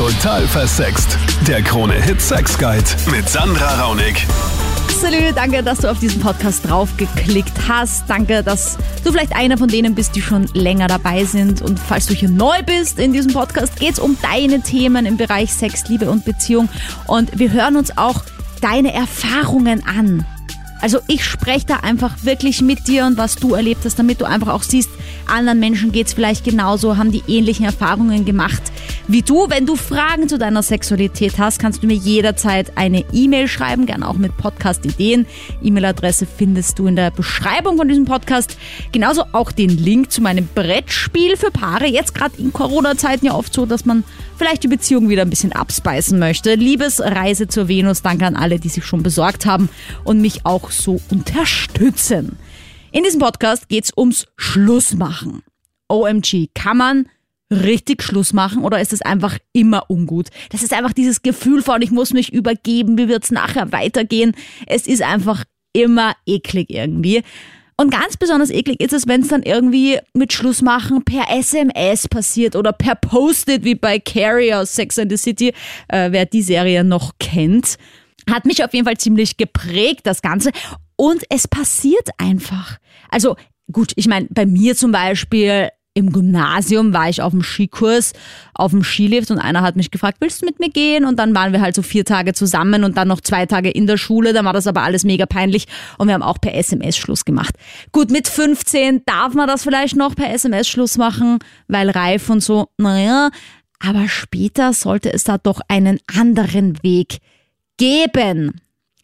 Total versext. Der Krone-Hit Sex Guide mit Sandra Raunig. Salü, danke, dass du auf diesen Podcast draufgeklickt hast. Danke, dass du vielleicht einer von denen bist, die schon länger dabei sind. Und falls du hier neu bist in diesem Podcast, geht es um deine Themen im Bereich Sex, Liebe und Beziehung. Und wir hören uns auch deine Erfahrungen an. Also ich spreche da einfach wirklich mit dir und was du erlebt hast, damit du einfach auch siehst, anderen Menschen geht es vielleicht genauso, haben die ähnlichen Erfahrungen gemacht wie du. Wenn du Fragen zu deiner Sexualität hast, kannst du mir jederzeit eine E-Mail schreiben, gerne auch mit Podcast-Ideen. E-Mail-Adresse findest du in der Beschreibung von diesem Podcast. Genauso auch den Link zu meinem Brettspiel für Paare. Jetzt gerade in Corona-Zeiten ja oft so, dass man vielleicht die Beziehung wieder ein bisschen abspeisen möchte. Liebesreise zur Venus, danke an alle, die sich schon besorgt haben und mich auch so unterstützen. In diesem Podcast geht's ums Schlussmachen. OMG, kann man richtig Schluss machen oder ist es einfach immer ungut? Das ist einfach dieses Gefühl von, ich muss mich übergeben, wie wird's nachher weitergehen? Es ist einfach immer eklig irgendwie. Und ganz besonders eklig ist es, wenn es dann irgendwie mit Schlussmachen per SMS passiert oder per Post-it wie bei Carrie aus Sex and the City, äh, wer die Serie noch kennt. Hat mich auf jeden Fall ziemlich geprägt, das Ganze. Und es passiert einfach. Also gut, ich meine, bei mir zum Beispiel im Gymnasium war ich auf dem Skikurs, auf dem Skilift und einer hat mich gefragt, willst du mit mir gehen? Und dann waren wir halt so vier Tage zusammen und dann noch zwei Tage in der Schule. Dann war das aber alles mega peinlich und wir haben auch per SMS Schluss gemacht. Gut, mit 15 darf man das vielleicht noch per SMS Schluss machen, weil reif und so, naja. Aber später sollte es da doch einen anderen Weg geben.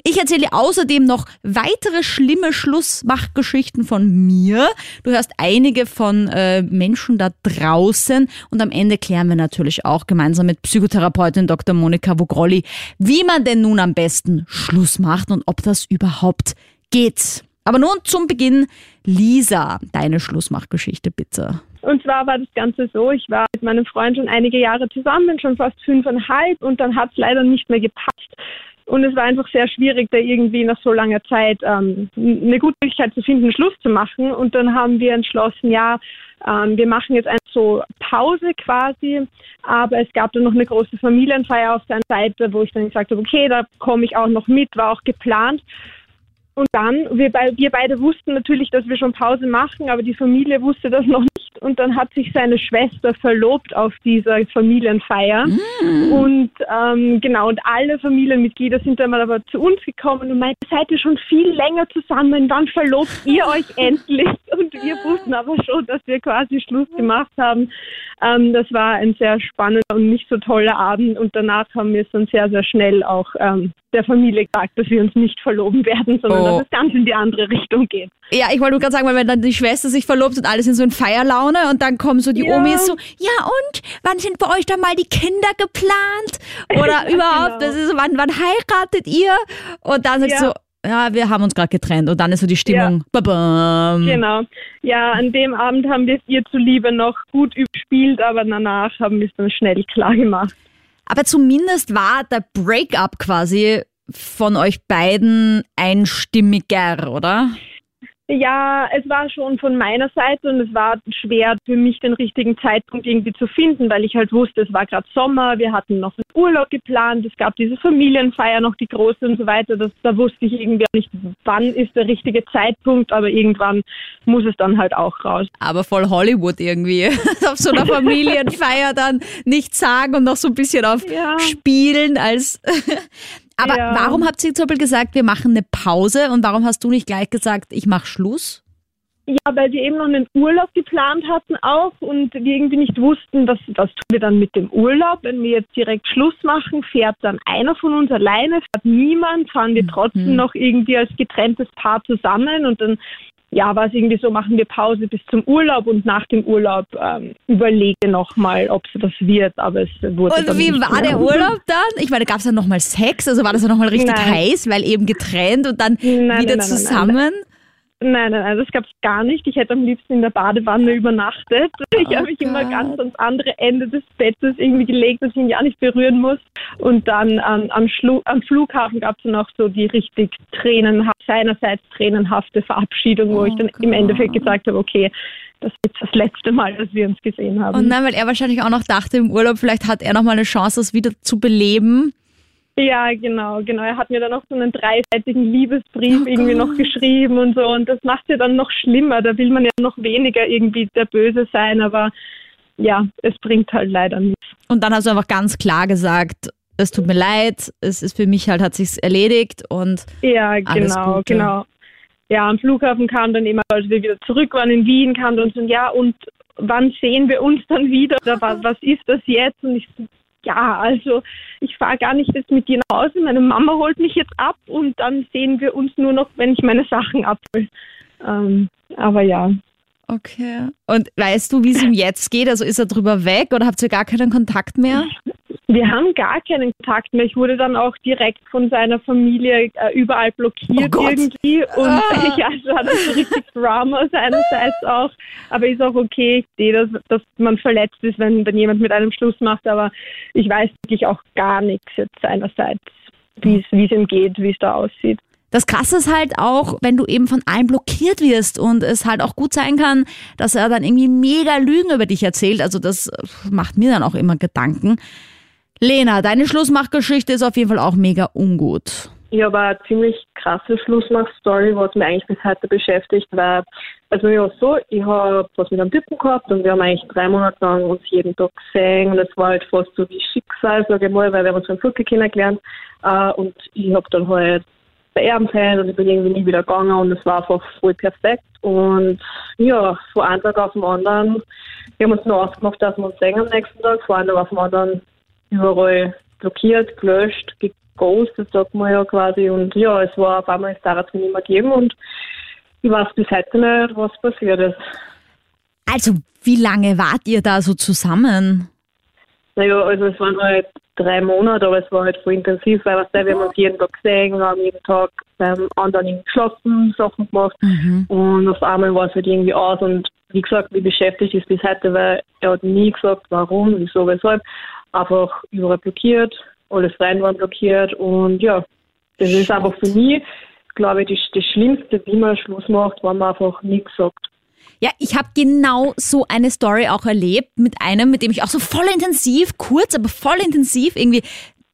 Ich erzähle außerdem noch weitere schlimme Schlussmachgeschichten von mir. Du hörst einige von äh, Menschen da draußen und am Ende klären wir natürlich auch gemeinsam mit Psychotherapeutin Dr. Monika Vogrolli, wie man denn nun am besten Schluss macht und ob das überhaupt geht. Aber nun zum Beginn, Lisa, deine Schlussmachgeschichte bitte. Und zwar war das Ganze so, ich war mit meinem Freund schon einige Jahre zusammen, schon fast fünfeinhalb und dann hat es leider nicht mehr gepasst. Und es war einfach sehr schwierig, da irgendwie nach so langer Zeit ähm, eine gute Möglichkeit zu finden, Schluss zu machen. Und dann haben wir entschlossen, ja, ähm, wir machen jetzt eine so Pause quasi. Aber es gab dann noch eine große Familienfeier auf seiner Seite, wo ich dann gesagt habe, okay, da komme ich auch noch mit, war auch geplant. Und dann, wir, wir beide wussten natürlich, dass wir schon Pause machen, aber die Familie wusste das noch nicht. Und dann hat sich seine Schwester verlobt auf dieser Familienfeier. Mm. Und ähm, genau, und alle Familienmitglieder sind dann mal aber zu uns gekommen und meinten, seid ihr schon viel länger zusammen, wann verlobt ihr euch endlich? Und wir wussten aber schon, dass wir quasi Schluss gemacht haben. Ähm, das war ein sehr spannender und nicht so toller Abend. Und danach haben wir es dann sehr, sehr schnell auch ähm, der Familie gesagt, dass wir uns nicht verloben werden, sondern. Dass es ganz in die andere Richtung geht. Ja, ich wollte gerade sagen, weil wenn dann die Schwester sich verlobt und alle sind so in Feierlaune und dann kommen so die ja. Omis so, ja und, wann sind bei euch dann mal die Kinder geplant? Oder überhaupt, genau. das ist, wann, wann heiratet ihr? Und dann sagst ja. du, ja, wir haben uns gerade getrennt und dann ist so die Stimmung. Ja. Genau. Ja, an dem Abend haben wir es ihr zuliebe noch gut überspielt, aber danach haben wir es dann schnell klar gemacht. Aber zumindest war der Breakup quasi von euch beiden einstimmiger, oder? Ja, es war schon von meiner Seite und es war schwer für mich den richtigen Zeitpunkt irgendwie zu finden, weil ich halt wusste, es war gerade Sommer, wir hatten noch einen Urlaub geplant, es gab diese Familienfeier noch die große und so weiter. Das, da wusste ich irgendwie nicht, wann ist der richtige Zeitpunkt, aber irgendwann muss es dann halt auch raus. Aber voll Hollywood irgendwie. auf so einer Familienfeier dann nichts sagen und noch so ein bisschen auf ja. Spielen als aber ja. warum habt ihr Beispiel gesagt, wir machen eine Pause und warum hast du nicht gleich gesagt, ich mache Schluss? Ja, weil wir eben noch einen Urlaub geplant hatten auch und wir irgendwie nicht wussten, was, was tun wir dann mit dem Urlaub. Wenn wir jetzt direkt Schluss machen, fährt dann einer von uns alleine, fährt niemand, fahren wir mhm. trotzdem mhm. noch irgendwie als getrenntes Paar zusammen und dann ja, war es irgendwie so, machen wir Pause bis zum Urlaub und nach dem Urlaub ähm, überlege nochmal, ob es das wird, aber es wurde Und wie war der Urlaub dann? Ich meine, gab es dann nochmal Sex? Also war das dann nochmal richtig nein. heiß, weil eben getrennt und dann nein, wieder nein, zusammen? Nein, nein, nein, das gab es gar nicht. Ich hätte am liebsten in der Badewanne übernachtet. Ich oh habe mich immer ganz ans andere Ende des Bettes irgendwie gelegt, dass ich ihn ja nicht berühren muss. Und dann ähm, am, am Flughafen gab es noch so die richtig tränenhaften seinerseits tränenhafte Verabschiedung, wo Oh ich dann im Gott. Endeffekt gesagt habe, okay, das ist jetzt das letzte Mal, dass wir uns gesehen haben. Und dann, weil er wahrscheinlich auch noch dachte im Urlaub, vielleicht hat er noch mal eine Chance, das wieder zu beleben. Ja, genau, genau. Er hat mir dann noch so einen dreiseitigen Liebesbrief Oh irgendwie Gott. noch geschrieben und so. Und das macht ja dann noch schlimmer. Da will man ja noch weniger irgendwie der Böse sein, aber ja, es bringt halt leider nichts. Und dann hast du einfach ganz klar gesagt, es tut mir leid, es ist für mich halt, hat sich's erledigt und Ja, Alles genau, genau. Ja, am Flughafen kam dann immer, als wir wieder zurück waren in Wien, kam dann so, ja, und wann sehen wir uns dann wieder? Oder was, was ist das jetzt? Und ich ja, also ich fahre gar nicht jetzt mit dir nach Hause. Meine Mama holt mich jetzt ab und dann sehen wir uns nur noch, wenn ich meine Sachen abhole. Ähm, aber ja. Okay. Und weißt du, wie es ihm jetzt geht? Also ist er drüber weg oder habt ihr gar keinen Kontakt mehr? Wir haben gar keinen Kontakt mehr. Ich wurde dann auch direkt von seiner Familie äh, überall blockiert Oh irgendwie. Und Ah. ja, es war dann so richtig Drama seinerseits auch. Aber ist auch okay. Ich sehe, dass, dass man verletzt ist, wenn, wenn jemand mit einem Schluss macht. Aber ich weiß wirklich auch gar nichts jetzt seinerseits, wie es ihm geht, wie es da aussieht. Das Krasse ist halt auch, wenn du eben von allen blockiert wirst und es halt auch gut sein kann, dass er dann irgendwie mega Lügen über dich erzählt. Also das macht mir dann auch immer Gedanken. Lena, deine Schlussmachgeschichte ist auf jeden Fall auch mega ungut. Ich habe eine ziemlich krasse Schlussmach-Story, was mich eigentlich bis heute beschäftigt, weil, also war so, ich habe was mit einem Typen gehabt und wir haben eigentlich drei Monate lang uns jeden Tag gesehen und es war halt fast so wie Schicksal, sage ich mal, weil wir haben uns beim Flug kennengelernt äh, und ich habe dann halt beerben können und ich bin irgendwie nie wieder gegangen und es war einfach voll perfekt und ja, von einem Tag auf den anderen, wir haben uns nur ausgemacht, dass wir uns sehen am nächsten Tag, von einem Tag auf den anderen überall blockiert, gelöscht, geghostet, sagt man ja quasi. Und ja, es war auf einmal, es darf es mir nicht mehr geben und ich weiß bis heute nicht, was passiert ist. Also, wie lange wart ihr da so zusammen? Naja, also es waren halt drei Monate, aber es war halt voll intensiv, weil was wir haben uns jeden Tag gesehen, wir haben jeden Tag beim anderen geschlossen, Sachen gemacht. Und auf einmal war es halt irgendwie aus und wie gesagt, mich beschäftigt ist bis heute, weil er hat nie gesagt, warum, wieso, weshalb, einfach überall blockiert, alle Freunde waren blockiert und ja, das ist einfach für mich, glaube ich, das, das Schlimmste, wie man Schluss macht, wenn man einfach nichts sagt. Ja, ich habe genau so eine Story auch erlebt mit einem, mit dem ich auch so voll intensiv, kurz, aber voll intensiv irgendwie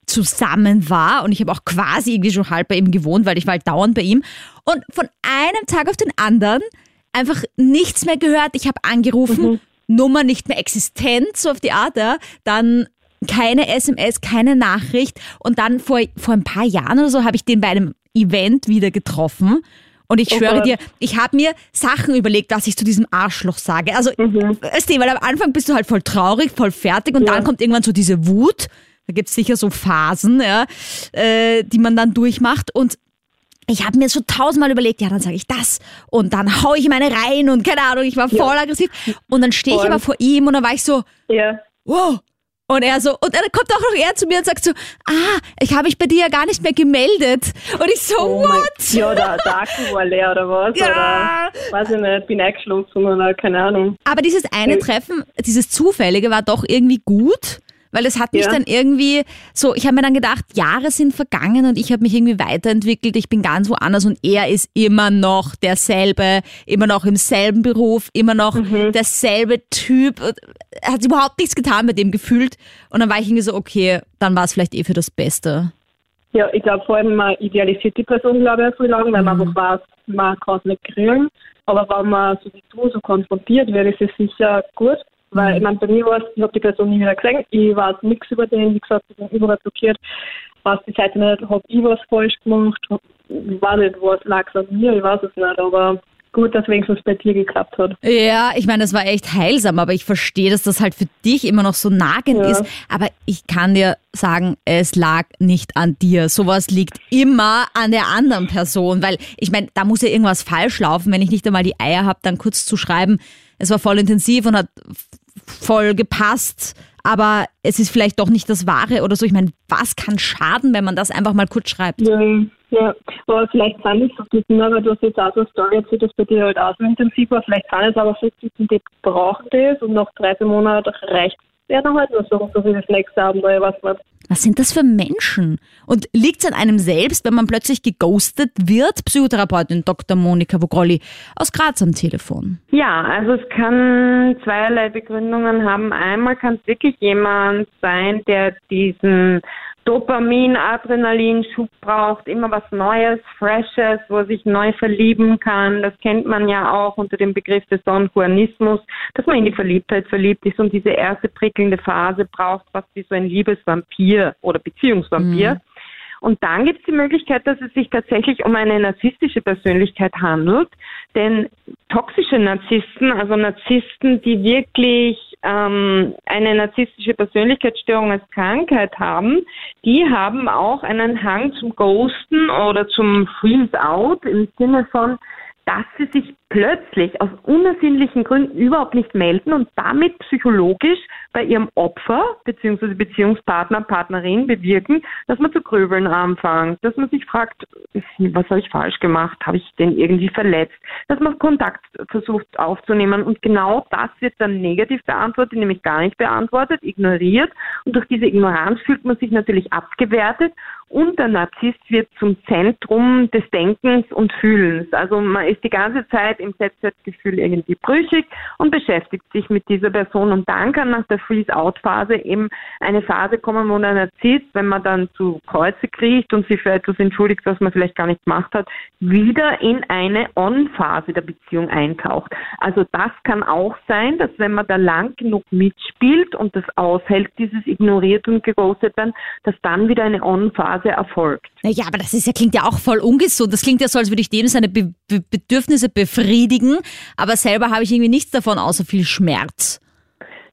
zusammen war. Und ich habe auch quasi irgendwie schon halb bei ihm gewohnt, weil ich war halt dauernd bei ihm. Und von einem Tag auf den anderen einfach nichts mehr gehört. Ich habe angerufen, Nummer nicht mehr existent, so auf die Art, ja. Dann keine SMS, keine Nachricht. Und dann vor, vor ein paar Jahren oder so habe ich den bei einem Event wieder getroffen und ich Oh schwöre Gott. dir, ich habe mir Sachen überlegt, was ich zu diesem Arschloch sage. Also, weißt du, weil am Anfang bist du halt voll traurig, voll fertig und Ja. dann kommt irgendwann so diese Wut. Da gibt's sicher so Phasen, ja, äh, die man dann durchmacht und ich habe mir so tausendmal überlegt, ja, dann sage ich das und dann hau ich ihm eine rein und keine Ahnung, ich war voll aggressiv. Und dann stehe ich aber vor ihm und dann war ich so, Ja, wow. Und er so, und dann kommt auch noch er zu mir und sagt so, ah, ich habe mich bei dir ja gar nicht mehr gemeldet. Und ich so, oh mein, what? ja, der, der Akku war leer oder was? Ja. Oder, weiß ich nicht, bin eingeschlossen oder keine Ahnung. Aber dieses eine. Treffen, dieses Zufällige war doch irgendwie gut, weil es hat mich Ja. dann irgendwie so, ich habe mir dann gedacht, Jahre sind vergangen und ich habe mich irgendwie weiterentwickelt, ich bin ganz woanders und er ist immer noch derselbe, immer noch im selben Beruf, immer noch Mhm. derselbe Typ. Er hat überhaupt nichts getan mit dem gefühlt und dann war ich irgendwie so, okay, dann war es vielleicht eh für das Beste. Ja, ich glaube vor allem, man idealisiert die Person, glaube ich, viel lange, weil man einfach weiß, man kann es nicht kriegen. Aber wenn man so wie du so konfrontiert wird, ist es sicher gut. Weil, ich meine, bei mir war es, ich habe die Person nie wieder gesehen, ich weiß nichts über den, wie gesagt, ich bin überall blockiert, weiß bis heute nicht, habe ich was falsch gemacht, hab- weiß nicht, was lag an mir, ich weiß es nicht, aber gut, dass wenigstens bei dir geklappt hat. Ja, ich meine, das war echt heilsam, aber ich verstehe, dass das halt für dich immer noch so nagend Ja. ist. Aber ich kann dir sagen, es lag nicht an dir. Sowas liegt immer an der anderen Person, weil ich meine, da muss ja irgendwas falsch laufen, wenn ich nicht einmal die Eier habe, dann kurz zu schreiben, es war voll intensiv und hat voll gepasst, aber es ist vielleicht doch nicht das Wahre oder so. Ich meine, was kann schaden, wenn man das einfach mal kurz schreibt? Ja, ja, aber vielleicht sind es ne, weil du hast jetzt auch so eine Story erzählt, dass bei dir halt auch so intensiv war, vielleicht sind es aber Typen, die brauchen das und nach 13 Monaten reicht werden halt nur sagen, so wie das nächste Abenteuer, was wird. Was sind das für Menschen? Und liegt es an einem selbst, wenn man plötzlich geghostet wird? Psychotherapeutin Dr. Monika Vogrolli aus Graz am Telefon. Ja, also es kann zweierlei Begründungen haben. Einmal kann es wirklich jemand sein, der diesen Dopamin, Adrenalinschub braucht, immer was Neues, Freshes, wo er sich neu verlieben kann. Das kennt man ja auch unter dem Begriff des Don Juanismus, dass man in die Verliebtheit verliebt ist und diese erste prickelnde Phase braucht, was wie so ein Liebesvampir oder Beziehungsvampir. Mhm. Und dann gibt es die Möglichkeit, dass es sich tatsächlich um eine narzisstische Persönlichkeit handelt. Denn toxische Narzissten, also Narzissten, die wirklich ähm, eine narzisstische Persönlichkeitsstörung als Krankheit haben, die haben auch einen Hang zum Ghosten oder zum Freeze-out im Sinne von, dass sie sich plötzlich aus unersinnlichen Gründen überhaupt nicht melden und damit psychologisch bei ihrem Opfer bzw. Beziehungspartner, Partnerin bewirken, dass man zu grübeln anfängt, dass man sich fragt, was habe ich falsch gemacht, habe ich den irgendwie verletzt, dass man Kontakt versucht aufzunehmen und genau das wird dann negativ beantwortet, nämlich gar nicht beantwortet, ignoriert und durch diese Ignoranz fühlt man sich natürlich abgewertet und der Narzisst wird zum Zentrum des Denkens und Fühlens. Also man ist die ganze Zeit im Selbstwertgefühl irgendwie brüchig und beschäftigt sich mit dieser Person. Und dann kann nach der Freeze-Out-Phase eben eine Phase kommen, wo der Narzisst, wenn man dann zu Kreuze kriecht und sich für etwas entschuldigt, was man vielleicht gar nicht gemacht hat, wieder in eine On-Phase der Beziehung eintaucht. Also das kann auch sein, dass wenn man da lang genug mitspielt und das aushält, dieses ignoriert und geghostet werden, dass dann wieder eine On-Phase erfolgt. Naja, aber das ist ja, klingt ja auch voll ungesund. Das klingt ja so, als würde ich dem seine Be Be Bedürfnisse befriedigen, aber selber habe ich irgendwie nichts davon, außer viel Schmerz.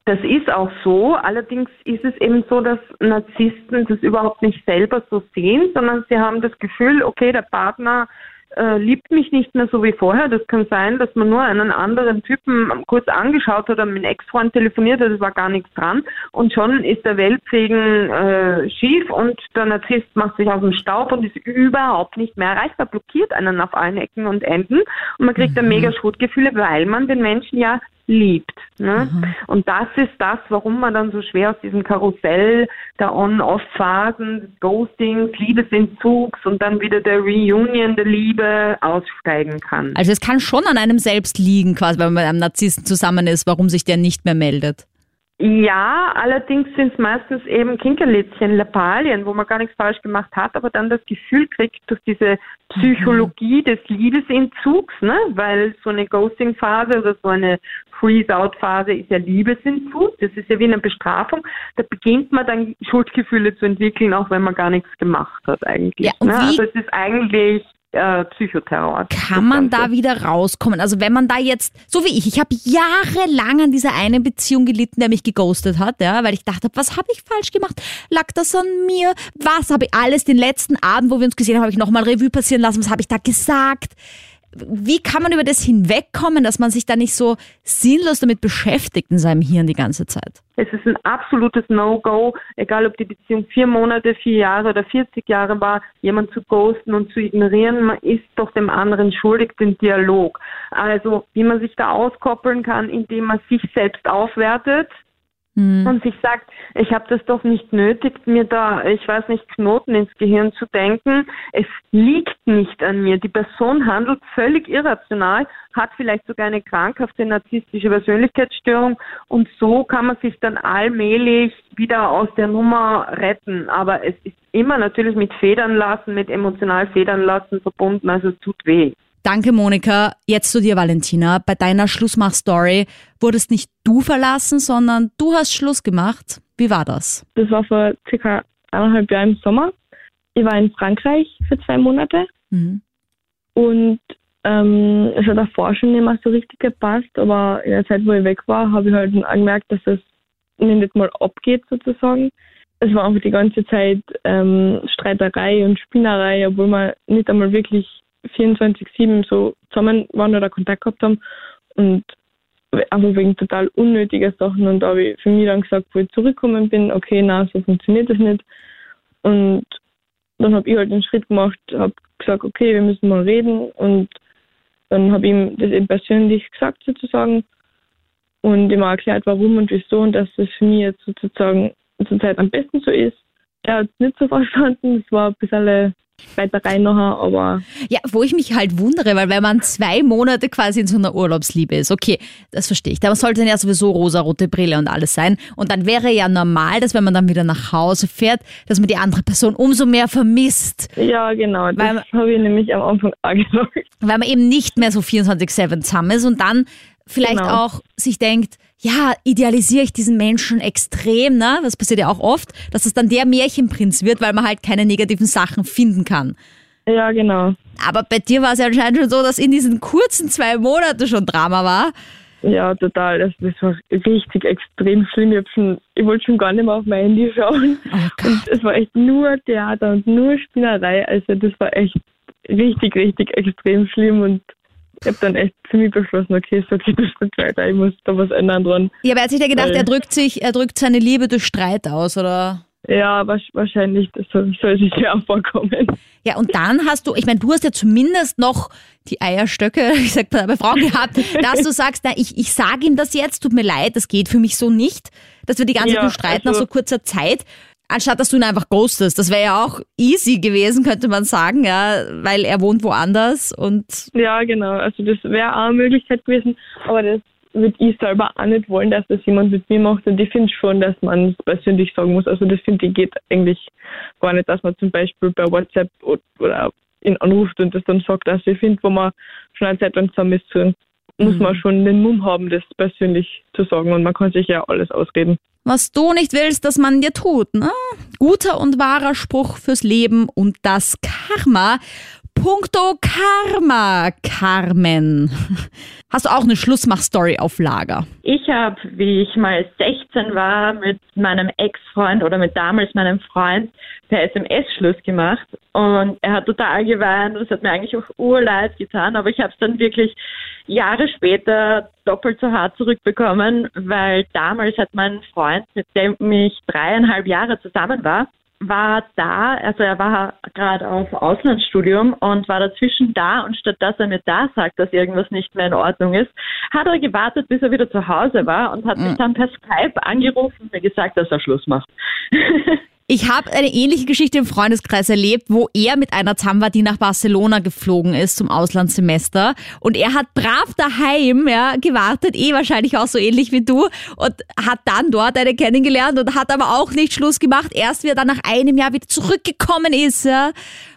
Das ist auch so. Allerdings ist es eben so, dass Narzissten das überhaupt nicht selber so sehen, sondern sie haben das Gefühl, okay, der Partner äh, liebt mich nicht mehr so wie vorher. Das kann sein, dass man nur einen anderen Typen kurz angeschaut hat und mit einem Ex-Freund telefoniert hat, es war gar nichts dran. Und schon ist der Weltsegen äh, schief und der Narzisst macht sich aus dem Staub und ist überhaupt nicht mehr erreichbar, blockiert einen auf allen Ecken und Enden. Und man kriegt mhm. dann mega Schuldgefühle, weil man den Menschen ja liebt. Ne? Mhm. Und das ist das, warum man dann so schwer aus diesem Karussell der On-Off-Phasen, des Ghostings, Liebesentzugs und dann wieder der Reunion der Liebe aussteigen kann. Also es kann schon an einem selbst liegen, quasi, wenn man mit einem Narzissten zusammen ist, warum sich der nicht mehr meldet. Ja, allerdings sind es meistens eben Kinkerlitzchen, Lappalien, wo man gar nichts falsch gemacht hat, aber dann das Gefühl kriegt durch diese Psychologie mhm. des Liebesentzugs, ne? weil so eine Ghosting-Phase oder so eine Freeze-out-Phase ist ja Liebesentzug, das ist ja wie eine Bestrafung. Da beginnt man dann Schuldgefühle zu entwickeln, auch wenn man gar nichts gemacht hat eigentlich. Ja, ne? Also es ist eigentlich äh, Psychoterror. Kann man da wieder rauskommen? Also wenn man da jetzt, so wie ich, ich habe jahrelang an dieser einen Beziehung gelitten, der mich geghostet hat, ja, weil ich dachte, was habe ich falsch gemacht? Lag das an mir? Was habe ich alles den letzten Abend, wo wir uns gesehen haben, habe ich nochmal Revue passieren lassen? Was habe ich da gesagt? Wie kann man über das hinwegkommen, dass man sich da nicht so sinnlos damit beschäftigt in seinem Hirn die ganze Zeit? Es ist ein absolutes No-Go, egal ob die Beziehung vier Monate, vier Jahre oder 40 Jahre war, jemand zu ghosten und zu ignorieren. Man ist doch dem anderen schuldig, den Dialog. Also, wie man sich da auskoppeln kann, indem man sich selbst aufwertet, mhm. und sich sagt, ich habe das doch nicht nötig, mir da, ich weiß nicht, Knoten ins Gehirn zu denken. Es liegt nicht an mir. Die Person handelt völlig irrational, hat vielleicht sogar eine krankhafte narzisstische Persönlichkeitsstörung und so kann man sich dann allmählich wieder aus der Nummer retten. Aber es ist immer natürlich mit Federn lassen, mit emotional Federn lassen verbunden, also es tut weh. Danke, Monika. Jetzt zu dir, Valentina. Bei deiner Schlussmach-Story wurdest nicht du verlassen, sondern du hast Schluss gemacht. Wie war das? Das war vor circa eineinhalb Jahren im Sommer. Ich war in Frankreich für zwei Monate mhm. und ähm, es hat davor schon nicht mehr so richtig gepasst, aber in der Zeit, wo ich weg war, habe ich halt gemerkt, dass es mir nicht mal abgeht sozusagen. Es war einfach die ganze Zeit ähm, Streiterei und Spinnerei, obwohl man nicht einmal wirklich 24-7 so zusammen waren oder Kontakt gehabt haben und einfach wegen total unnötiger Sachen und da habe ich für mich dann gesagt, wo ich zurückgekommen bin, okay, na, so funktioniert das nicht und dann habe ich halt den Schritt gemacht, habe gesagt, okay, wir müssen mal reden und dann habe ich ihm das eben persönlich gesagt sozusagen und ihm auch erklärt, warum und wieso und dass das für mich jetzt sozusagen zurzeit am besten so ist. Er hat es nicht so verstanden, es war ein bisschen Streiterei nachher, aber. Ja, wo ich mich halt wundere, weil wenn man zwei Monate quasi in so einer Urlaubsliebe ist, okay, das verstehe ich. Da sollte ja sowieso rosa-rote Brille und alles sein. Und dann wäre ja normal, dass wenn man dann wieder nach Hause fährt, dass man die andere Person umso mehr vermisst. Ja, genau. Das habe ich nämlich am Anfang auch gesagt. Weil man eben nicht mehr so 24-7 zusammen ist und dann vielleicht genau. auch sich denkt, ja, idealisiere ich diesen Menschen extrem, ne? Das passiert ja auch oft, dass es dann der Märchenprinz wird, weil man halt keine negativen Sachen finden kann. Ja, genau. Aber bei dir war es ja anscheinend schon so, dass in diesen kurzen zwei Monaten schon Drama war. Ja, total. Das, das war richtig extrem schlimm. Ich, schon, ich wollte schon gar nicht mehr auf mein Handy schauen. Oh und es war echt nur Theater und nur Spinnerei. Also das war echt richtig, richtig extrem schlimm und ich habe dann echt für mich beschlossen, okay, so geht das nicht weiter, ich muss da was ändern dran. Ja, aber er hat sich ja gedacht, er drückt sich, er drückt seine Liebe durch Streit aus, oder? Ja, wahrscheinlich, das soll, soll sich ja auch vorkommen. Ja, und dann hast du, ich meine, du hast ja zumindest noch die Eierstöcke, ich sag mal, bei Frauen gehabt, dass du sagst, na, ich, ich sage ihm das jetzt, tut mir leid, das geht für mich so nicht, dass wir die ganze Zeit nur streiten also, nach so kurzer Zeit anstatt dass du ihn einfach ghostest. Das wäre ja auch easy gewesen, könnte man sagen, ja, weil er wohnt woanders und. Ja, genau. Also das wäre auch eine Möglichkeit gewesen, aber das würde ich selber auch nicht wollen, dass das jemand mit mir macht. Und ich finde schon, dass man es persönlich sagen muss. Also das finde ich geht eigentlich gar nicht, dass man zum Beispiel bei WhatsApp oder ihn anruft und das dann sagt, dass ich finde, wo man schon eine Zeit lang zusammen ist, muss man mhm. schon den Mumm haben, das persönlich zu sagen. Und man kann sich ja alles ausreden. Was du nicht willst, dass man dir tut. Ne? Guter und wahrer Spruch fürs Leben und das Karma. Punkto Karma, Carmen. Hast du auch eine Schlussmach-Story auf Lager? Ich habe, wie ich mal 16 war, mit meinem Ex-Freund oder mit damals meinem Freund per SMS Schluss gemacht. Und er hat total geweint und es hat mir eigentlich auch urleid getan. Aber ich habe es dann wirklich Jahre später doppelt so hart zurückbekommen, weil damals hat mein Freund, mit dem ich dreieinhalb Jahre zusammen war, war da, also er war gerade auf Auslandsstudium und war dazwischen da und statt dass er mir da sagt, dass irgendwas nicht mehr in Ordnung ist, hat er gewartet, bis er wieder zu Hause war und hat mich mhm. dann per Skype angerufen und mir gesagt, dass er Schluss macht. Ich habe eine ähnliche Geschichte im Freundeskreis erlebt, wo er mit einer Zamba, die nach Barcelona geflogen ist zum Auslandssemester und er hat brav daheim ja, gewartet, eh wahrscheinlich auch so ähnlich wie du und hat dann dort eine kennengelernt und hat aber auch nicht Schluss gemacht, erst wie er dann nach einem Jahr wieder zurückgekommen ist. Ja.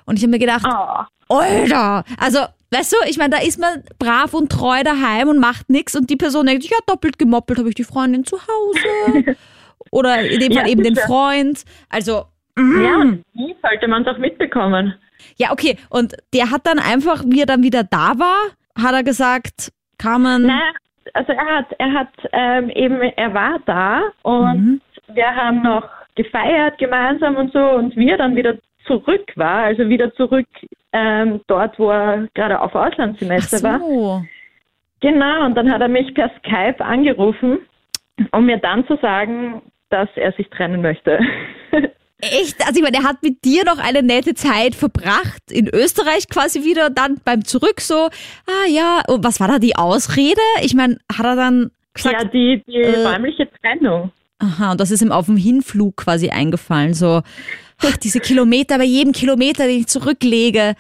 Und ich habe mir gedacht, oh. Alter, also Weißt du, ich meine, da ist man brav und treu daheim und macht nichts und die Person denkt sich, ja, doppelt gemoppelt habe ich die Freundin zu Hause. Oder in dem Fall ja, eben den Freund. Also. Mm. Ja, wie sollte man es auch mitbekommen? Ja, okay. Und der hat dann einfach, wie er dann wieder da war, hat er gesagt, Carmen. Nein, also er hat, er hat ähm, eben, er war da und mhm. wir haben noch gefeiert gemeinsam und so und wie er dann wieder zurück war, also wieder zurück ähm, dort, wo er gerade auf Auslandssemester so. war. Genau, und dann hat er mich per Skype angerufen, um mir dann zu sagen, dass er sich trennen möchte. Echt? Also ich meine, er hat mit dir noch eine nette Zeit verbracht, in Österreich quasi wieder, dann beim Zurück so, ah ja, und was war da die Ausrede? Ich meine, hat er dann gesagt... Ja, die, die äh, räumliche Trennung. Aha, und das ist ihm auf dem Hinflug quasi eingefallen, so, ach, diese Kilometer, bei jedem Kilometer, den ich zurücklege.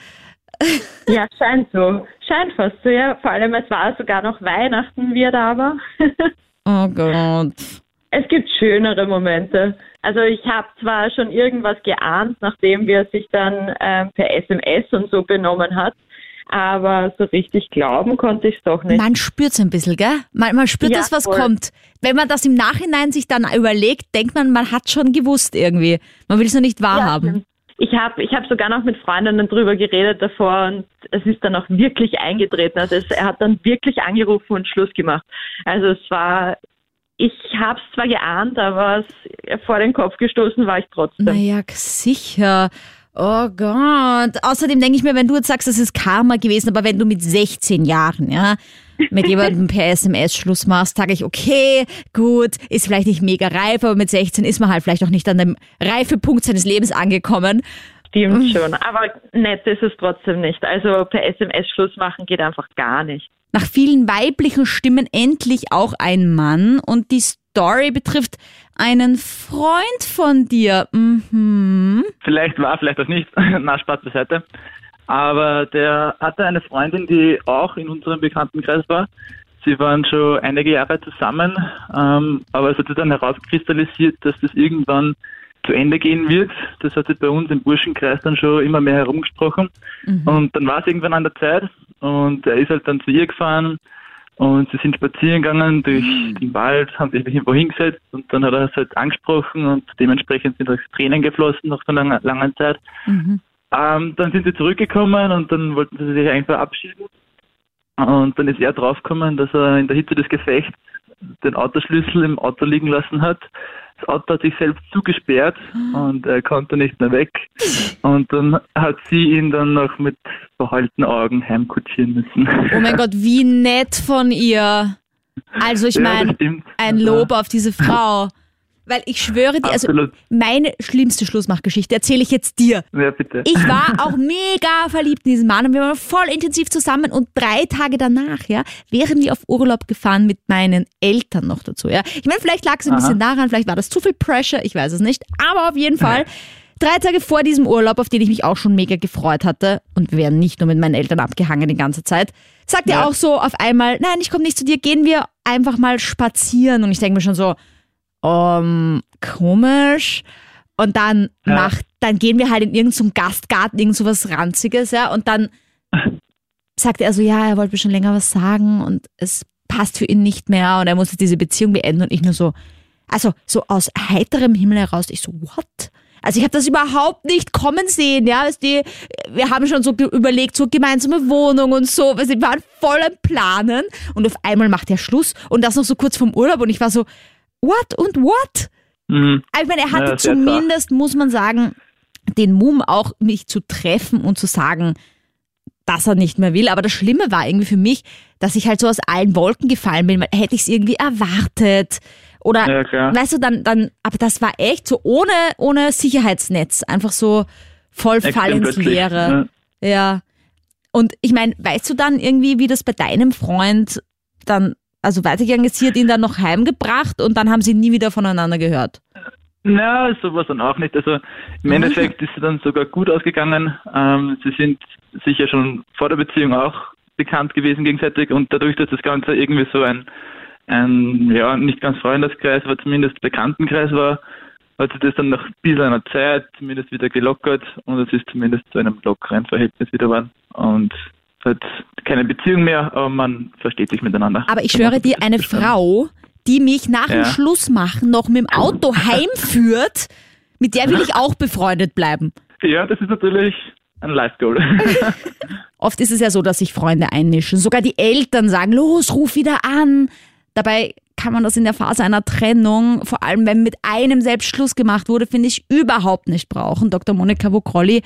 Ja, scheint so. Scheint fast so, ja. Vor allem, es war sogar noch Weihnachten, wie er da war. Oh Gott. Es gibt schönere Momente. Also ich habe zwar schon irgendwas geahnt, nachdem wir sich dann ähm, per SMS und so benommen hat, aber so richtig glauben konnte ich es doch nicht. Man spürt es ein bisschen, gell? Man, man spürt ja, das, was voll. kommt. Wenn man das im Nachhinein sich dann überlegt, denkt man, man hat schon gewusst irgendwie. Man will es nur nicht wahrhaben. Ja, ich habe ich hab sogar noch mit Freundinnen drüber geredet davor und es ist dann auch wirklich eingetreten. Also es, er hat dann wirklich angerufen und Schluss gemacht. Also es war ich habe es zwar geahnt, aber vor den Kopf gestoßen war ich trotzdem. Naja, sicher. Oh Gott. Außerdem denke ich mir, wenn du jetzt sagst, das ist Karma gewesen, aber wenn du mit 16 Jahren, ja, mit jemandem per SMS Schluss machst, sage ich, okay, gut, ist vielleicht nicht mega reif, aber mit 16 ist man halt vielleicht auch nicht an dem Reifepunkt seines Lebens angekommen. Stimmt schon. Aber nett ist es trotzdem nicht. Also per SMS Schluss machen geht einfach gar nicht. Nach vielen weiblichen Stimmen endlich auch ein Mann und die Story betrifft einen Freund von dir. Mhm. Vielleicht war, vielleicht auch nicht. Na, Spaß beiseite. Aber der hatte eine Freundin, die auch in unserem Bekanntenkreis war. Sie waren schon einige Jahre zusammen, ähm, aber es hat sich dann herauskristallisiert, dass das irgendwann zu Ende gehen wird. Das hat sich bei uns im Burschenkreis dann schon immer mehr herumgesprochen. Mhm. Und dann war es irgendwann an der Zeit und er ist halt dann zu ihr gefahren und sie sind spazieren gegangen durch den Wald, haben sich irgendwo hingesetzt und dann hat er es halt angesprochen und dementsprechend sind auch Tränen geflossen nach so einer langen Zeit. Mhm. Ähm, dann sind sie zurückgekommen und dann wollten sie sich eigentlich verabschieden. Und dann ist er draufgekommen, dass er in der Hitze des Gefechts den Autoschlüssel im Auto liegen lassen hat. Das Auto hat sich selbst zugesperrt und er konnte nicht mehr weg. Und dann hat sie ihn dann noch mit verheulten Augen heimkutschieren müssen. Oh mein Gott, wie nett von ihr. Also ich Ja, meine, ein Lob auf diese Frau. Weil ich schwöre dir, also Absolut. meine schlimmste Schlussmachgeschichte erzähle ich jetzt dir. Ja, bitte. Ich war auch mega verliebt in diesen Mann und wir waren voll intensiv zusammen und drei Tage danach, ja, wären wir auf Urlaub gefahren mit meinen Eltern noch dazu, ja. Ich meine, vielleicht lag es ein Aha. bisschen daran, vielleicht war das zu viel Pressure, ich weiß es nicht, aber auf jeden Fall drei Tage vor diesem Urlaub, auf den ich mich auch schon mega gefreut hatte und wir wären nicht nur mit meinen Eltern abgehangen die ganze Zeit, sagt er Ja. auch so auf einmal, nein, ich komme nicht zu dir, gehen wir einfach mal spazieren und ich denke mir schon so, um, komisch. Und dann Ja. macht, dann gehen wir halt in irgendeinen Gastgarten, irgend so was Ranziges, ja, und dann sagt er so, ja, er wollte mir schon länger was sagen und es passt für ihn nicht mehr und er muss jetzt diese Beziehung beenden und ich nur so, also so aus heiterem Himmel heraus, ich so, what? Also ich habe das überhaupt nicht kommen sehen, ja, weißt du, wir haben schon so überlegt, so gemeinsame Wohnung und so, weißt du, wir waren voll am Planen und auf einmal macht er Schluss und das noch so kurz vom Urlaub und ich war so, what und what? Mhm. Ich meine, er hatte Ja, zumindest, muss man sagen, den Mumm auch mich zu treffen und zu sagen, dass er nicht mehr will. Aber das Schlimme war irgendwie für mich, dass ich halt so aus allen Wolken gefallen bin. Hätte ich es irgendwie erwartet. Oder, Ja, weißt du, dann, dann, aber das war echt so ohne, ohne Sicherheitsnetz. Einfach so voll Fall Extrem ins plötzlich, Leere. Ja. Und ich meine, weißt du dann irgendwie, wie das bei deinem Freund dann, also weitergegangen ist, sie hat ihn dann noch heimgebracht und dann haben sie nie wieder voneinander gehört. Na, sowas dann auch nicht. Also im Endeffekt ist es dann sogar gut ausgegangen. Ähm, sie sind sicher schon vor der Beziehung auch bekannt gewesen gegenseitig und dadurch, dass das Ganze irgendwie so ein, ein ja, nicht ganz Freundeskreis, aber zumindest Bekanntenkreis war, hat sich das dann nach ein bisschen einer Zeit zumindest wieder gelockert und es ist zumindest zu einem lockeren Verhältnis wieder geworden. Und hat keine Beziehung mehr, aber man versteht sich miteinander. Aber ich schwöre dir, eine Frau, die mich nach dem Ja. Schlussmachen noch mit dem Auto heimführt, mit der will ich auch befreundet bleiben. Ja, das ist natürlich ein Life-Goal. Oft ist es ja so, dass sich Freunde einmischen. Sogar die Eltern sagen, los, ruf wieder an. Dabei kann man das in der Phase einer Trennung, vor allem wenn mit einem selbst Schluss gemacht wurde, finde ich überhaupt nicht brauchen. Dr. Monika Wokrolli,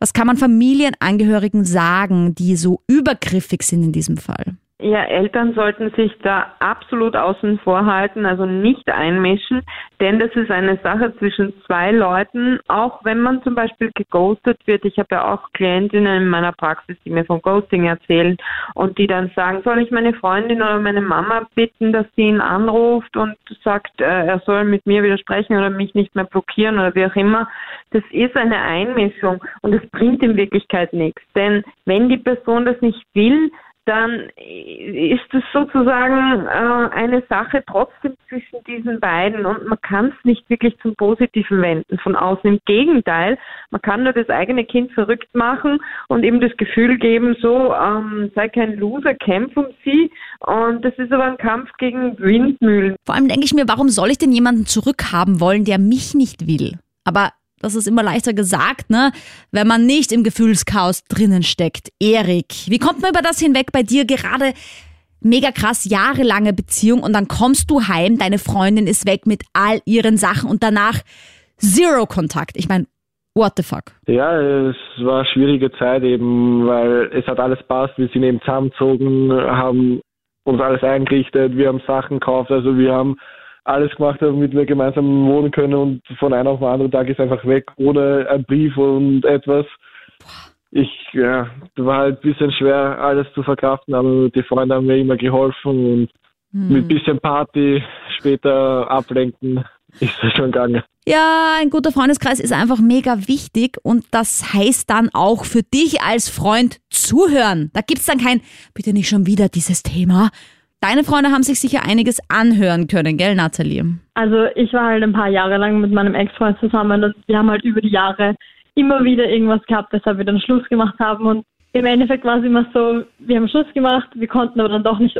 was kann man Familienangehörigen sagen, die so übergriffig sind in diesem Fall? Ja, Eltern sollten sich da absolut außen vor halten, also nicht einmischen, denn das ist eine Sache zwischen zwei Leuten, auch wenn man zum Beispiel geghostet wird. Ich habe ja auch Klientinnen in meiner Praxis, die mir von Ghosting erzählen und die dann sagen, soll ich meine Freundin oder meine Mama bitten, dass sie ihn anruft und sagt, äh, er soll mit mir widersprechen oder mich nicht mehr blockieren oder wie auch immer. Das ist eine Einmischung und es bringt in Wirklichkeit nichts, denn wenn die Person das nicht will, dann ist es sozusagen äh, eine Sache trotzdem zwischen diesen beiden und man kann es nicht wirklich zum Positiven wenden von außen. Im Gegenteil, man kann nur das eigene Kind verrückt machen und ihm das Gefühl geben, so ähm, sei kein Loser, kämpf um sie und das ist aber ein Kampf gegen Windmühlen. Vor allem denke ich mir, warum soll ich denn jemanden zurückhaben wollen, der mich nicht will? Aber das ist immer leichter gesagt, ne? Wenn man nicht im Gefühlschaos drinnen steckt. Erik, wie kommt man über das hinweg bei dir gerade? Mega krass, jahrelange Beziehung und dann kommst du heim, deine Freundin ist weg mit all ihren Sachen und danach zero Kontakt. Ich meine, what the fuck? Ja, es war eine schwierige Zeit eben, weil es hat alles passt. Wir sind eben zusammengezogen, haben uns alles eingerichtet, wir haben Sachen gekauft, also wir haben alles gemacht hat, damit wir gemeinsam wohnen können und von einem auf den anderen Tag ist einfach weg, ohne einen Brief und etwas. Ich, ja, war halt ein bisschen schwer, alles zu verkraften, aber die Freunde haben mir immer geholfen und mit bisschen Party später ablenken ist das schon gegangen. Ja, ein guter Freundeskreis ist einfach mega wichtig und das heißt dann auch für dich als Freund zuhören. Da gibt's dann kein, bitte nicht schon wieder dieses Thema. Deine Freunde haben sich sicher einiges anhören können, gell, Nathalie? Also ich war halt ein paar Jahre lang mit meinem Ex-Freund zusammen und wir haben halt über die Jahre immer wieder irgendwas gehabt, weshalb wir dann Schluss gemacht haben und im Endeffekt war es immer so, wir haben Schluss gemacht, wir konnten aber dann doch nicht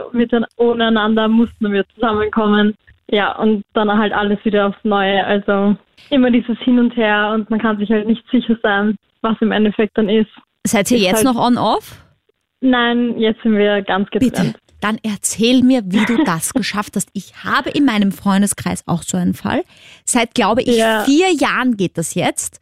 ohne einander, mussten wir zusammenkommen. Ja, und dann halt alles wieder aufs Neue. Also immer dieses Hin und Her und man kann sich halt nicht sicher sein, was im Endeffekt dann ist. Seid ihr Ist jetzt halt- noch on-off? Nein, jetzt sind wir ganz getrennt. Bitte. Dann erzähl mir, wie du das geschafft hast. Ich habe in meinem Freundeskreis auch so einen Fall. Seit, glaube ich, Ja. vier Jahren geht das jetzt.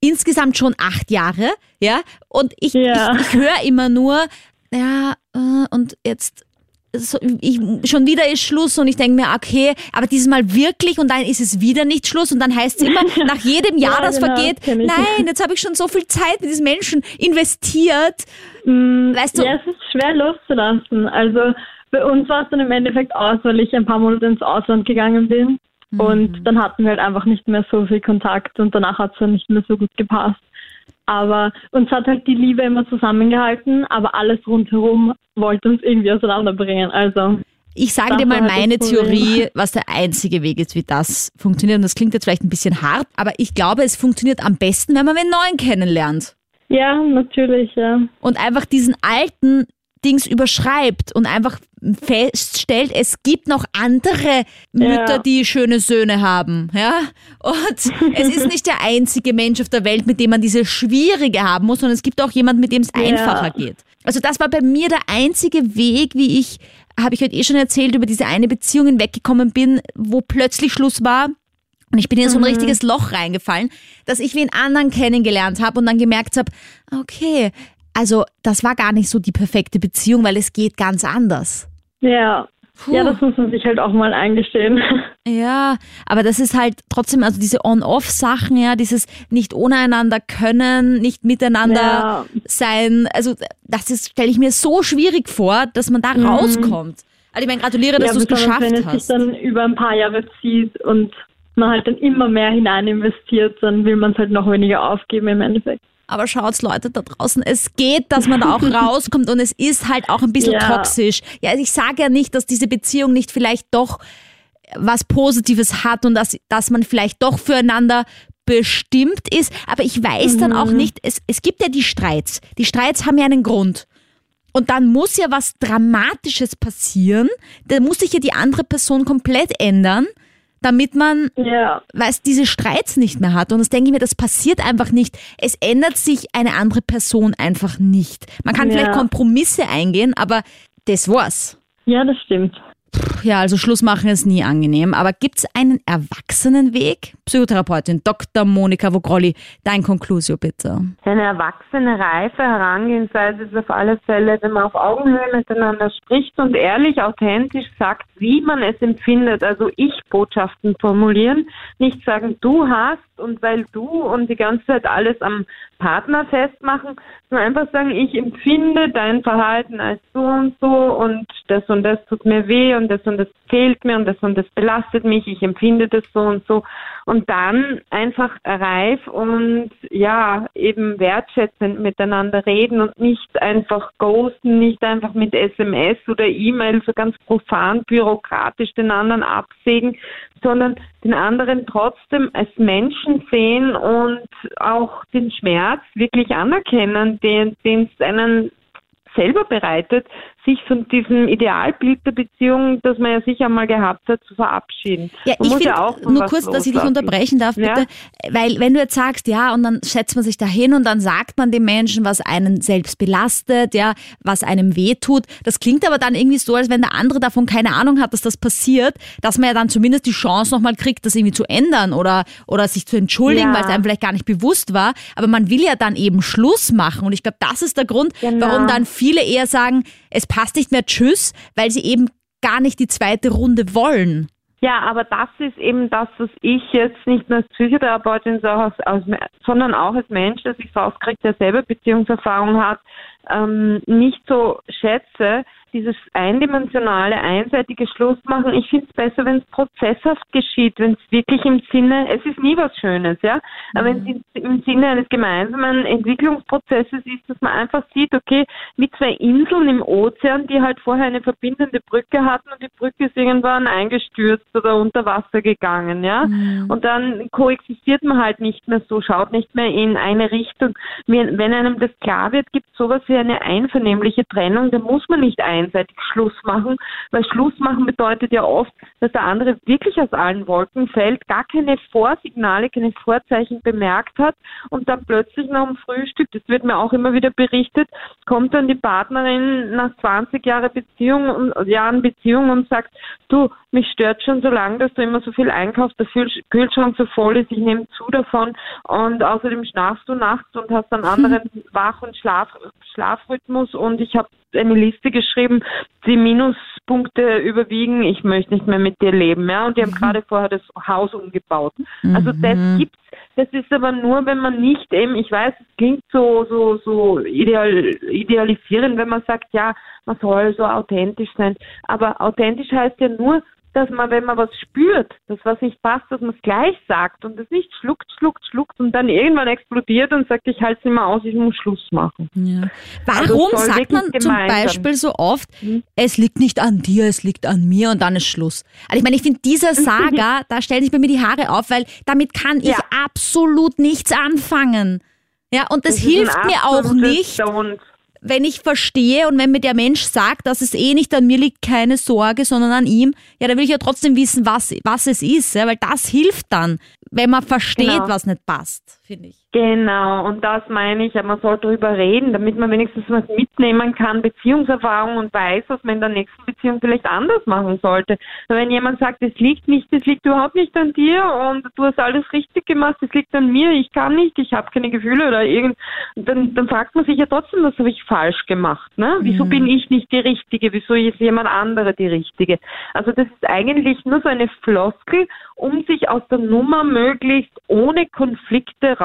Insgesamt schon acht Jahre, ja. Und ich, Ja. ich, ich höre immer nur, ja, äh, und jetzt so, ich, schon wieder ist Schluss und ich denke mir, okay, aber dieses Mal wirklich und dann ist es wieder nicht Schluss und dann heißt es immer, nach jedem Jahr, Ja, das genau, vergeht, nein, jetzt habe ich schon so viel Zeit mit diesen Menschen investiert. Mm, Weißt du- Ja, es ist schwer loszulassen. Also bei uns war es dann im Endeffekt aus, weil ich ein paar Monate ins Ausland gegangen bin. Mhm. Und dann hatten wir halt einfach nicht mehr so viel Kontakt und danach hat es dann nicht mehr so gut gepasst. Aber uns hat halt die Liebe immer zusammengehalten, aber alles rundherum wollte uns irgendwie auseinanderbringen. Also Ich sage dir mal halt meine. Theorie, was der einzige Weg ist, wie das funktioniert. Und das klingt jetzt vielleicht ein bisschen hart, aber ich glaube, es funktioniert am besten, wenn man einen neuen kennenlernt. ja, natürlich, ja. Und einfach diesen alten Dings überschreibt und einfach feststellt, es gibt noch andere Mütter, Ja. die schöne Söhne haben, ja. Und es ist nicht der einzige Mensch auf der Welt, mit dem man diese schwierige haben muss, sondern es gibt auch jemand, mit dem es Ja. einfacher geht. Also das war bei mir der einzige Weg, wie ich, habe ich heute eh schon erzählt, über diese eine Beziehung hinweggekommen bin, wo plötzlich Schluss war. Und ich bin in so ein richtiges Loch reingefallen, dass ich wen anderen kennengelernt habe und dann gemerkt habe, okay, also das war gar nicht so die perfekte Beziehung, weil es geht ganz anders. Ja. Puh. Ja, das muss man sich halt auch mal eingestehen. Ja, aber das ist halt trotzdem, also diese On-Off-Sachen, ja, dieses nicht ohne einander können, nicht miteinander Ja. sein, also das ist, stelle ich mir so schwierig vor, dass man da rauskommt. Also ich meine, gratuliere, dass Mhm. ja, du es geschafft wenn es hast. sich dann über ein paar Jahre zieht und man halt dann immer mehr hinein investiert, dann will man es halt noch weniger aufgeben im Endeffekt. Aber schaut's Leute da draußen, es geht, dass man da auch rauskommt und es ist halt auch ein bisschen Ja. toxisch. Ja, also ich sage ja nicht, dass diese Beziehung nicht vielleicht doch was Positives hat und dass, dass man vielleicht doch füreinander bestimmt ist, aber ich weiß dann auch nicht, es, es gibt ja die Streits. Die Streits haben ja einen Grund. Und dann muss ja was Dramatisches passieren. Da muss sich ja die andere Person komplett ändern, damit man Ja, weil es diese Streits nicht mehr hat. Und das denke ich mir, das passiert einfach nicht. Es ändert sich eine andere Person einfach nicht. Man kann Ja. vielleicht Kompromisse eingehen, aber das war's. ja, das stimmt. Ja, also Schluss machen ist nie angenehm. Aber gibt's einen Erwachsenenweg? Psychotherapeutin Dr. Monika Vogrolli, dein Conclusio bitte. Eine erwachsene, reife Herangehensweise ist auf alle Fälle, wenn man auf Augenhöhe miteinander spricht und ehrlich, authentisch sagt, wie man es empfindet. Also Ich-Botschaften formulieren, nicht sagen, du hast und weil du und die ganze Zeit alles am Partner festmachen, sondern einfach sagen, ich empfinde dein Verhalten als so und so und das und das tut mir weh und das und das fehlt mir und das und das belastet mich, ich empfinde das so und so. Und dann einfach reif und ja, eben wertschätzend miteinander reden und nicht einfach ghosten, nicht einfach mit SMS oder E-Mail so ganz profan bürokratisch den anderen absägen, sondern den anderen trotzdem als Menschen sehen und auch den Schmerz wirklich anerkennen, den den es einen selber bereitet, sich von diesem Idealbild der Beziehung, das man ja sicher mal gehabt hat, zu verabschieden. Ja, Man ich finde, ja nur kurz, dass ich dich unterbrechen darf, Ja? bitte. Weil, wenn du jetzt sagst, ja, und dann setzt man sich da hin und dann sagt man dem Menschen, was einen selbst belastet, ja, was einem wehtut. Das klingt aber dann irgendwie so, als wenn der andere davon keine Ahnung hat, dass das passiert, dass man ja dann zumindest die Chance nochmal kriegt, das irgendwie zu ändern oder, oder sich zu entschuldigen, Ja. weil es einem vielleicht gar nicht bewusst war. Aber man will ja dann eben Schluss machen. Und ich glaube, das ist der Grund, Genau. warum dann viele eher sagen, es passt nicht mehr Tschüss, weil sie eben gar nicht die zweite Runde wollen. Ja, aber das ist eben das, was ich jetzt nicht nur als Psychotherapeutin, sondern auch als Mensch, der sich rauskriegt, der selber Beziehungserfahrung hat, ähm, nicht so schätze, dieses eindimensionale, einseitige Schlussmachen. Ich finde es besser, wenn es prozesshaft geschieht, wenn es wirklich im Sinne, es ist nie was Schönes, ja, aber wenn es mhm. im Sinne eines gemeinsamen Entwicklungsprozesses ist, dass man einfach sieht, okay, mit zwei Inseln im Ozean, die halt vorher eine verbindende Brücke hatten und die Brücke ist irgendwann eingestürzt oder unter Wasser gegangen, ja, mhm. und dann koexistiert man halt nicht mehr so, schaut nicht mehr in eine Richtung. Wenn einem das klar wird, gibt es sowas wie eine einvernehmliche Trennung, da muss man nicht ein einseitig Schluss machen, weil Schluss machen bedeutet ja oft, dass der andere wirklich aus allen Wolken fällt, gar keine Vorsignale, keine Vorzeichen bemerkt hat und dann plötzlich nach dem Frühstück, das wird mir auch immer wieder berichtet, kommt dann die Partnerin nach 20 Jahre Beziehung Jahren Beziehung und sagt, du, mich stört schon so lange, dass du immer so viel einkaufst, der Kühlschrank so voll ist, ich nehme zu davon und außerdem schlafst du nachts und hast einen anderen Wach- und Schlaf, Schlafrhythmus und ich habe eine Liste geschrieben, die Minuspunkte überwiegen, ich möchte nicht mehr mit dir leben, ja, und die haben mhm. gerade vorher das Haus umgebaut. Mhm. Also das gibt's, das ist aber nur, wenn man nicht eben, ich weiß, es klingt so, so, so ideal, idealisierend, wenn man sagt, ja, man soll so authentisch sein, aber authentisch heißt ja nur, dass man, wenn man was spürt, das was nicht passt, dass man es gleich sagt und es nicht schluckt, schluckt, schluckt und dann irgendwann explodiert und sagt, ich halte es nicht mehr aus, ich muss Schluss machen. Ja. Warum also sagt man zum Beispiel so oft, hm? es liegt nicht an dir, es liegt an mir und dann ist Schluss? Also ich meine, ich finde dieser Saga, da stellen sich bei mir die Haare auf, weil damit kann ich ja. absolut nichts anfangen. Ja, und das, das hilft mir auch nicht. Don't wenn ich verstehe und wenn mir der Mensch sagt, dass es eh nicht an mir liegt, keine Sorge, sondern an ihm, ja, dann will ich ja trotzdem wissen, was, was es ist, ja, weil das hilft dann, wenn man versteht, genau. was nicht passt, finde ich. Genau, und das meine ich, man soll darüber reden, damit man wenigstens was mitnehmen kann, Beziehungserfahrung und weiß, was man in der nächsten Beziehung vielleicht anders machen sollte. Wenn jemand sagt, es liegt nicht, es liegt überhaupt nicht an dir und du hast alles richtig gemacht, es liegt an mir, ich kann nicht, ich habe keine Gefühle oder irgend, dann, dann fragt man sich ja trotzdem, was habe ich falsch gemacht, ne? Wieso mhm. bin ich nicht die Richtige? Wieso ist jemand andere die Richtige? Also das ist eigentlich nur so eine Floskel, um sich aus der Nummer möglichst ohne Konflikte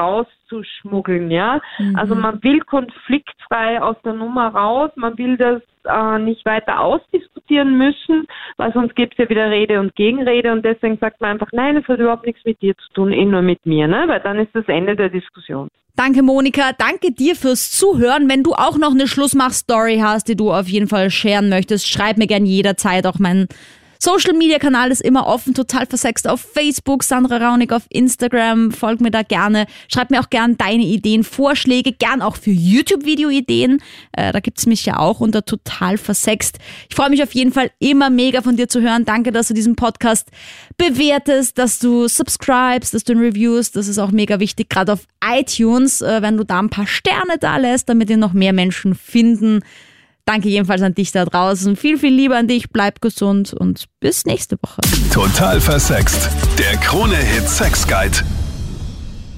rauszuschmuggeln, ja. Mhm. Also man will konfliktfrei aus der Nummer raus, man will das äh, nicht weiter ausdiskutieren müssen, weil sonst gibt es ja wieder Rede und Gegenrede und deswegen sagt man einfach, nein, es hat überhaupt nichts mit dir zu tun, eh nur mit mir, ne? Weil dann ist das Ende der Diskussion. Danke, Monika. Danke dir fürs Zuhören. Wenn du auch noch eine Schlussmach-Story hast, die du auf jeden Fall scheren möchtest, schreib mir gern jederzeit auch meinen Social Media Kanal ist immer offen, total versext auf Facebook, Sandra Raunig auf Instagram, folg mir da gerne. Schreib mir auch gern deine Ideen, Vorschläge, gern auch für YouTube-Video-Ideen. Äh, da gibt's mich ja auch unter total versext. Ich freue mich auf jeden Fall immer mega von dir zu hören. Danke, dass du diesen Podcast bewertest, dass du subscribest, dass du ihn reviewst. Das ist auch mega wichtig, gerade auf iTunes, äh, wenn du da ein paar Sterne da lässt, damit ihr noch mehr Menschen finden. Danke jedenfalls an dich da draußen. Viel, viel Liebe an dich. Bleib gesund und bis nächste Woche. Total versext. Der Krone-Hit Sex Guide.